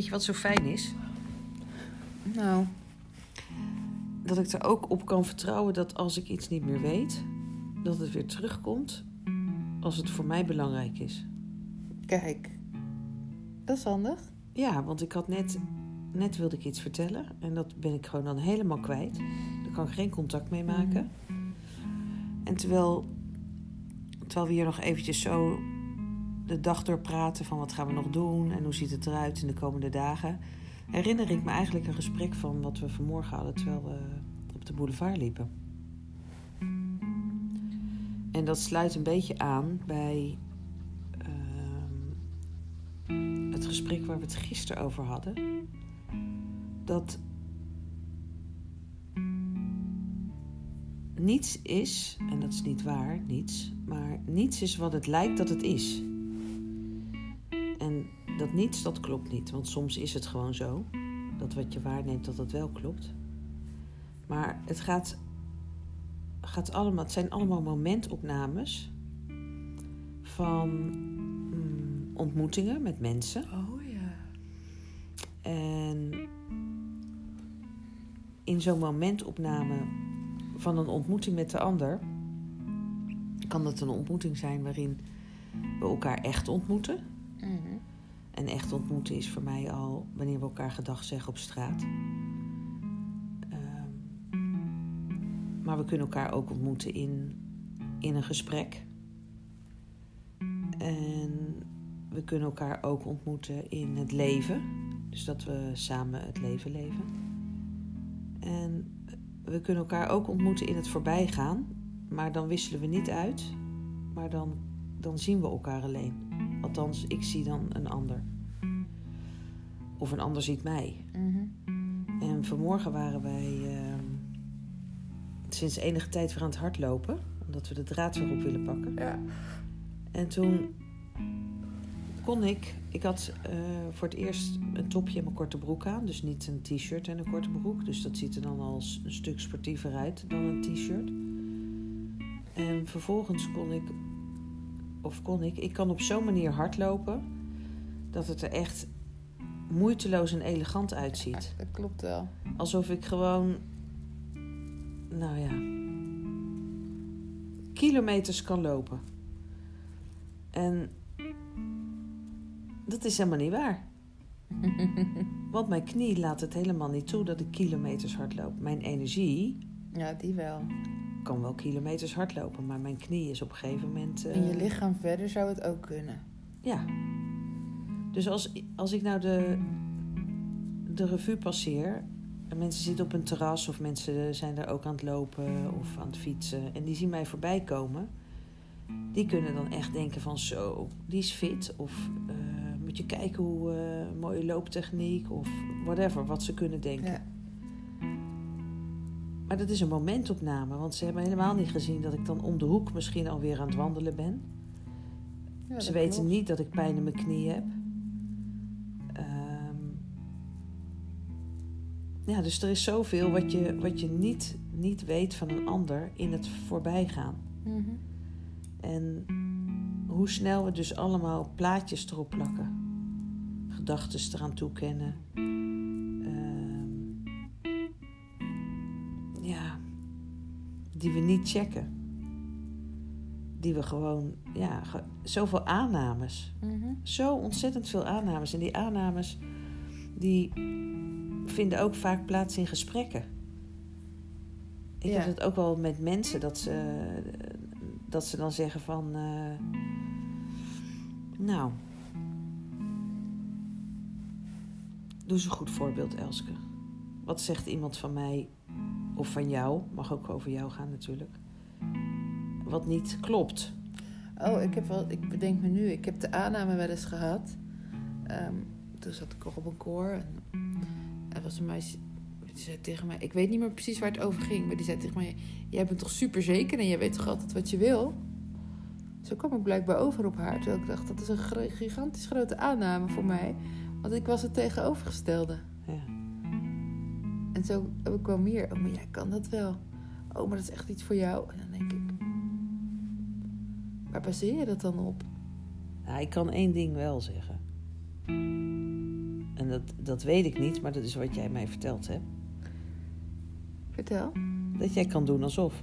Weet je wat zo fijn is? Nou, Dat ik er ook op kan vertrouwen dat als ik iets niet meer weet, dat het weer terugkomt als het voor mij belangrijk is. kijk. Dat is handig. Ja, want ik had net, net wilde ik iets vertellen en dat ben ik gewoon dan helemaal kwijt. Daar kan ik geen contact mee maken. En terwijl, terwijl we hier nog eventjes zo de dag door praten van wat gaan we nog doen en hoe ziet het eruit in de komende dagen, herinner ik me eigenlijk een gesprek van wat we vanmorgen hadden terwijl we op de boulevard liepen. En dat sluit een beetje aan bij ehm, het gesprek waar we het gisteren over hadden. Dat niets is, en dat is niet waar, niets, maar niets is wat het lijkt dat het is. En dat niets, dat klopt niet, want soms is het gewoon zo dat wat je waarneemt, dat dat wel klopt. Maar het gaat, gaat allemaal, het zijn allemaal momentopnames van mm, ontmoetingen met mensen. Oh ja. En in zo'n momentopname van een ontmoeting met de ander, kan dat een ontmoeting zijn waarin we elkaar echt ontmoeten. Mhm. En echt ontmoeten is voor mij al wanneer we elkaar gedag zeggen op straat. Ehm, maar we kunnen elkaar ook ontmoeten in, in een gesprek. En we kunnen elkaar ook ontmoeten in het leven. Dus dat we samen het leven leven. En we kunnen elkaar ook ontmoeten in het voorbijgaan. Maar dan wisselen we niet uit. Maar dan, dan zien we elkaar alleen. Althans, ik zie dan een ander. Of een ander ziet mij. Mhm. En vanmorgen waren wij ehm, sinds enige tijd weer aan het hardlopen. Omdat we de draad weer op willen pakken. Ja. En toen kon ik... Ik had eh, voor het eerst een topje en mijn korte broek aan. Dus niet een t-shirt en een korte broek. Dus dat ziet er dan al s- een stuk sportiever uit dan een t-shirt. En vervolgens kon ik... Of kon ik... Ik kan op zo'n manier hardlopen... dat het er echt moeiteloos en elegant uitziet. Dat klopt wel. Alsof ik gewoon, nou ja, kilometers kan lopen. En dat is helemaal niet waar. Want mijn knie laat het helemaal niet toe dat ik kilometers hard loop. Mijn energie Ja, die wel. Kan wel kilometers hard lopen, maar mijn knie is op een gegeven moment. eh, En je lichaam verder zou het ook kunnen. Ja. Dus als, als ik nou de, de revue passeer. En mensen zitten op een terras of mensen zijn daar ook aan het lopen of aan het fietsen. En die zien mij voorbij komen. Die kunnen dan echt denken van zo, die is fit. Of eh, moet je kijken hoe eh, mooie looptechniek of whatever, wat ze kunnen denken. Ja. Maar dat is een momentopname, want ze hebben helemaal niet gezien dat ik dan om de hoek misschien alweer aan het wandelen ben. Ja, Ze weten klopt. niet dat ik pijn in mijn knie heb. Ehm, ja, dus er is zoveel wat je, wat je niet, niet weet van een ander in het voorbijgaan. Mhm. En hoe snel we dus allemaal plaatjes erop plakken. Gedachten eraan toekennen. Die we niet checken. Die we gewoon, ja, ge- zoveel aannames. Mhm. Zo ontzettend veel aannames. En die aannames, die vinden ook vaak plaats in gesprekken. Ik Ja. heb het ook wel met mensen dat ze, dat ze dan zeggen van... eh, nou, doe eens een goed voorbeeld, Elske. Wat zegt iemand van mij of van jou, mag ook over jou gaan natuurlijk, wat niet klopt? Oh, ik heb wel, ik bedenk me nu, ik heb de aanname wel eens gehad. Ehm, toen zat ik nog op een koor en er was een meisje die zei tegen mij, ik weet niet meer precies waar het over ging, maar die zei tegen mij, jij bent toch super zeker en jij weet toch altijd wat je wil? Zo kwam ik blijkbaar over op haar, terwijl ik dacht, dat is een gigantisch grote aanname voor mij, want ik was het tegenovergestelde. Ja. En zo heb ik wel meer, oh, maar jij kan dat wel. Oh, maar dat is echt iets voor jou. En dan denk ik, waar baseer je dat dan op? Nou, ik kan één ding wel zeggen. En dat, dat weet ik niet, maar dat is wat jij mij verteld hebt. Vertel. Dat jij kan doen alsof.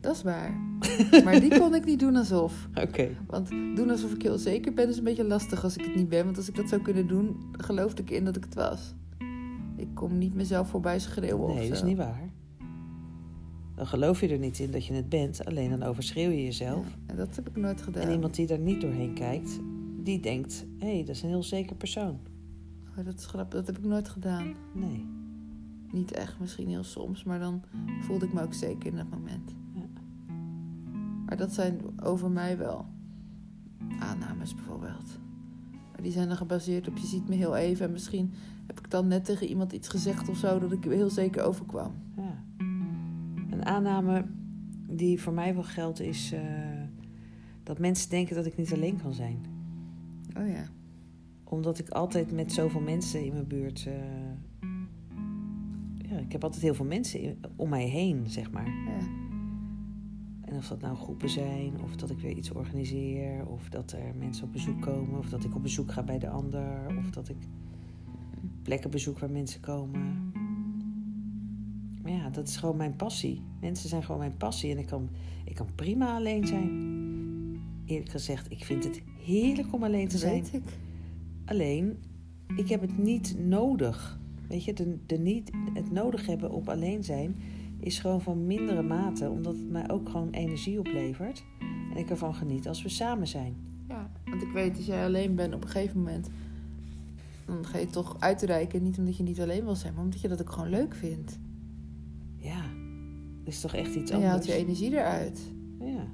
Dat is waar. maar die kon ik niet doen alsof. Oké. Want doen alsof ik heel zeker ben is een beetje lastig als ik het niet ben. Want als ik dat zou kunnen doen, geloofde ik in dat ik het was. Ik kom niet mezelf voorbij schreeuwen of Nee, dat is niet waar. Dan geloof je er niet in dat je het bent, alleen dan overschreeuw je jezelf. Ja, en dat heb ik nooit gedaan. En iemand die daar niet doorheen kijkt, die denkt: hé, hey, dat is een heel zeker persoon. Oh, dat is grappig, dat heb ik nooit gedaan. Nee. Niet echt, misschien heel soms, maar dan voelde ik me ook zeker in dat moment. Ja. Maar dat zijn over mij wel aannames bijvoorbeeld. Maar die zijn dan gebaseerd op je ziet me heel even en misschien heb ik dan net tegen iemand iets gezegd of zo dat ik er heel zeker overkwam. Ja. Een aanname die voor mij wel geldt is eh, dat mensen denken dat ik niet alleen kan zijn. Oh ja. Omdat ik altijd met zoveel mensen in mijn buurt. eh, ja, ik heb altijd heel veel mensen om mij heen, zeg maar. ja. Of dat nou groepen zijn, of dat ik weer iets organiseer, of dat er mensen op bezoek komen, of dat ik op bezoek ga bij de ander, of dat ik plekken bezoek waar mensen komen. Maar ja, dat is gewoon mijn passie. Mensen zijn gewoon mijn passie en ik kan, ik kan prima alleen zijn. Eerlijk gezegd, ik vind het heerlijk om alleen te zijn. weet ik. Alleen, ik heb het niet nodig. Weet je, de, de niet, het nodig hebben op alleen zijn is gewoon van mindere mate, omdat het mij ook gewoon energie oplevert. En ik ervan geniet als we samen zijn. Ja, want ik weet als jij alleen bent op een gegeven moment, dan ga je toch uitreiken. Niet omdat je niet alleen wil zijn, maar omdat je dat ook gewoon leuk vindt. Ja, dat is toch echt iets En je haalt anders. je energie eruit. Ja,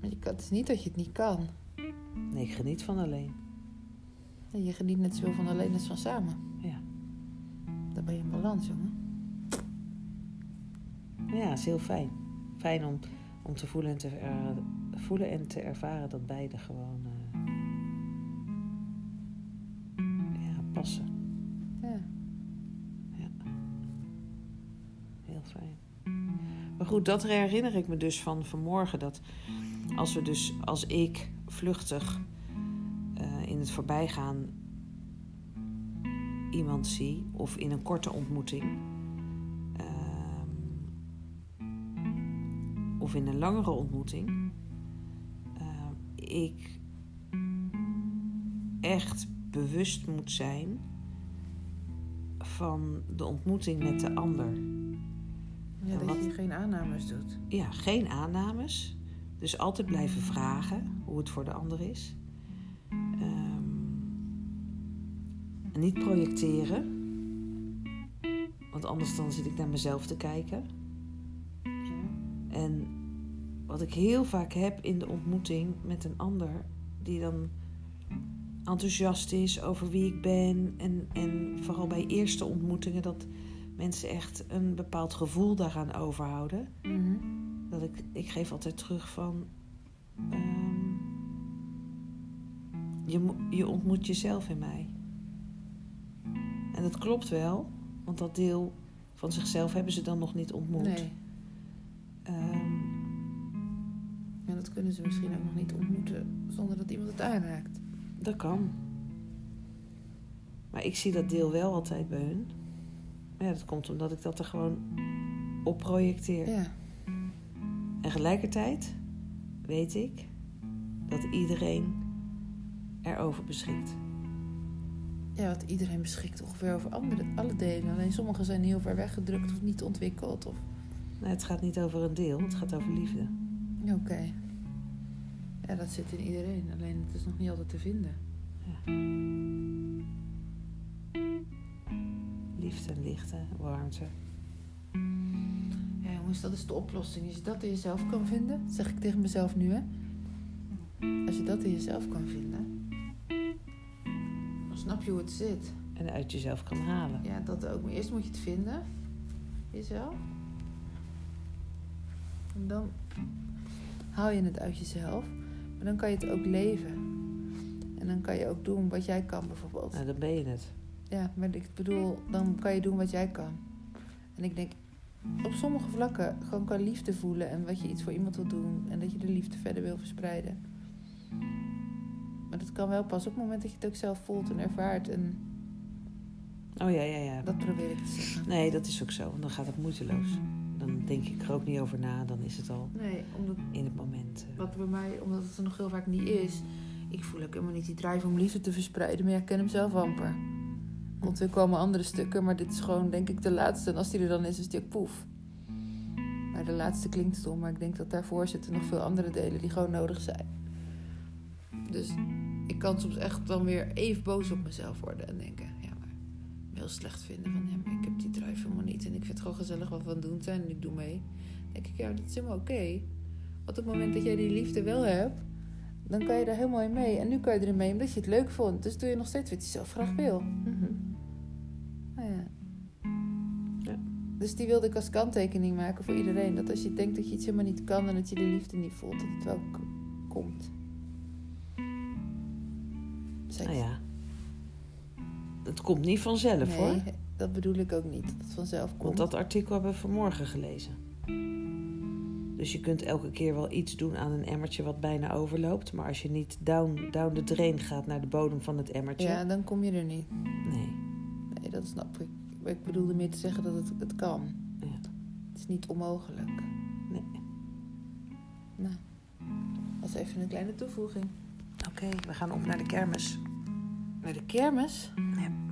Maar je kan, het is niet dat je het niet kan. nee, ik geniet van alleen. En je geniet net zoveel van alleen als van samen. Ja, Dan ben je in balans, jongen. Ja, is heel fijn. Fijn om, om te voelen en te, er- voelen en te ervaren dat beide gewoon eh, ja, passen. Ja. Heel fijn. Maar goed, dat herinner ik me dus van vanmorgen. Dat als we dus, als ik vluchtig eh, in het voorbijgaan iemand zie, of in een korte ontmoeting, of in een langere ontmoeting, ehm, ik echt bewust moet zijn van de ontmoeting met de ander. Ja, dat wat- je geen aannames doet. Ja, geen aannames. Dus altijd blijven vragen hoe het voor de ander is. En niet projecteren. Want anders dan zit ik naar mezelf te kijken. Wat ik heel vaak heb in de ontmoeting met een ander, die dan enthousiast is over wie ik ben. En, en vooral bij eerste ontmoetingen dat mensen echt een bepaald gevoel daaraan overhouden. Mhm. Dat ik, ik geef altijd terug van. ehm, je, je ontmoet jezelf in mij. En dat klopt wel, want dat deel van zichzelf hebben ze dan nog niet ontmoet. Nee. Ehm, dat kunnen ze misschien ook nog niet ontmoeten zonder dat iemand het aanraakt. dat kan. Maar ik zie dat deel wel altijd bij hun. Maar ja, dat komt omdat ik dat er gewoon op projecteer. Ja. En gelijkertijd weet ik dat iedereen erover beschikt. Ja, want iedereen beschikt ongeveer over andere, alle delen. Alleen sommige zijn heel ver weggedrukt of niet ontwikkeld. Of... Nou, het gaat niet over een deel, het gaat over liefde. Oké. Ja, dat zit in iedereen. Alleen het is nog niet altijd te vinden. Liefde en lichte, warmte. Ja, jongens, dat is de oplossing. Als je dat in jezelf kan vinden, zeg ik tegen mezelf nu, hè. Als je dat in jezelf kan vinden, dan snap je hoe het zit. En uit jezelf kan halen. Ja, dat ook. Maar eerst moet je het vinden, jezelf. En dan haal je het uit jezelf. Maar dan kan je het ook leven. En dan kan je ook doen wat jij kan, bijvoorbeeld. Nou, dan ben je het. Ja, maar ik bedoel, dan kan je doen wat jij kan. En ik denk, op sommige vlakken gewoon kan liefde voelen en wat je iets voor iemand wil doen en dat je de liefde verder wil verspreiden. Maar dat kan wel pas op het moment dat je het ook zelf voelt en ervaart. En Oh ja, ja, ja. dat probeer ik te zeggen. Nee, dat is ook zo. Dan gaat het moeiteloos. Dan denk ik er ook niet over na. Dan is het al Nee, omdat in het moment. eh. wat bij mij, omdat het er nog heel vaak niet is. Ik voel ook helemaal niet die drive om liefde te verspreiden, maar ja, ik ken hem zelf amper. Want er komen andere stukken, maar dit is gewoon denk ik de laatste. En als die er dan is, is die ook poef. Maar de laatste klinkt stom, maar ik denk dat daarvoor zitten nog veel andere delen die gewoon nodig zijn. Dus ik kan soms echt dan weer even boos op mezelf worden en denken, heel slecht vinden van, maar ik heb die drive helemaal niet. En ik vind het gewoon gezellig wat we aan doen zijn en ik doe mee. Dan denk ik, ja, dat is helemaal oké. Want op het moment dat jij die liefde wel hebt, dan kan je daar helemaal in mee. En nu kan je erin mee omdat je het leuk vond. Dus doe je nog steeds wat je zelf graag wil. Mhm. Nou ja. Ja. Dus die wilde ik als kanttekening maken voor iedereen. Dat als je denkt dat je iets helemaal niet kan en dat je de liefde niet voelt, dat het wel komt. Seks. Nou ja. Het komt niet vanzelf hoor. nee, dat bedoel ik ook niet. Dat het vanzelf komt. Want dat artikel hebben we vanmorgen gelezen. Dus je kunt elke keer wel iets doen aan een emmertje wat bijna overloopt. Maar als je niet down, down the drain gaat naar de bodem van het emmertje. Ja, dan kom je er niet. Nee. Nee, dat snap ik. Maar Ik bedoelde meer te zeggen dat het, het kan. Ja. Het is niet onmogelijk. Nee. Nou, dat is even een kleine toevoeging. Oké, we gaan op naar de kermis. Naar de kermis? Ja.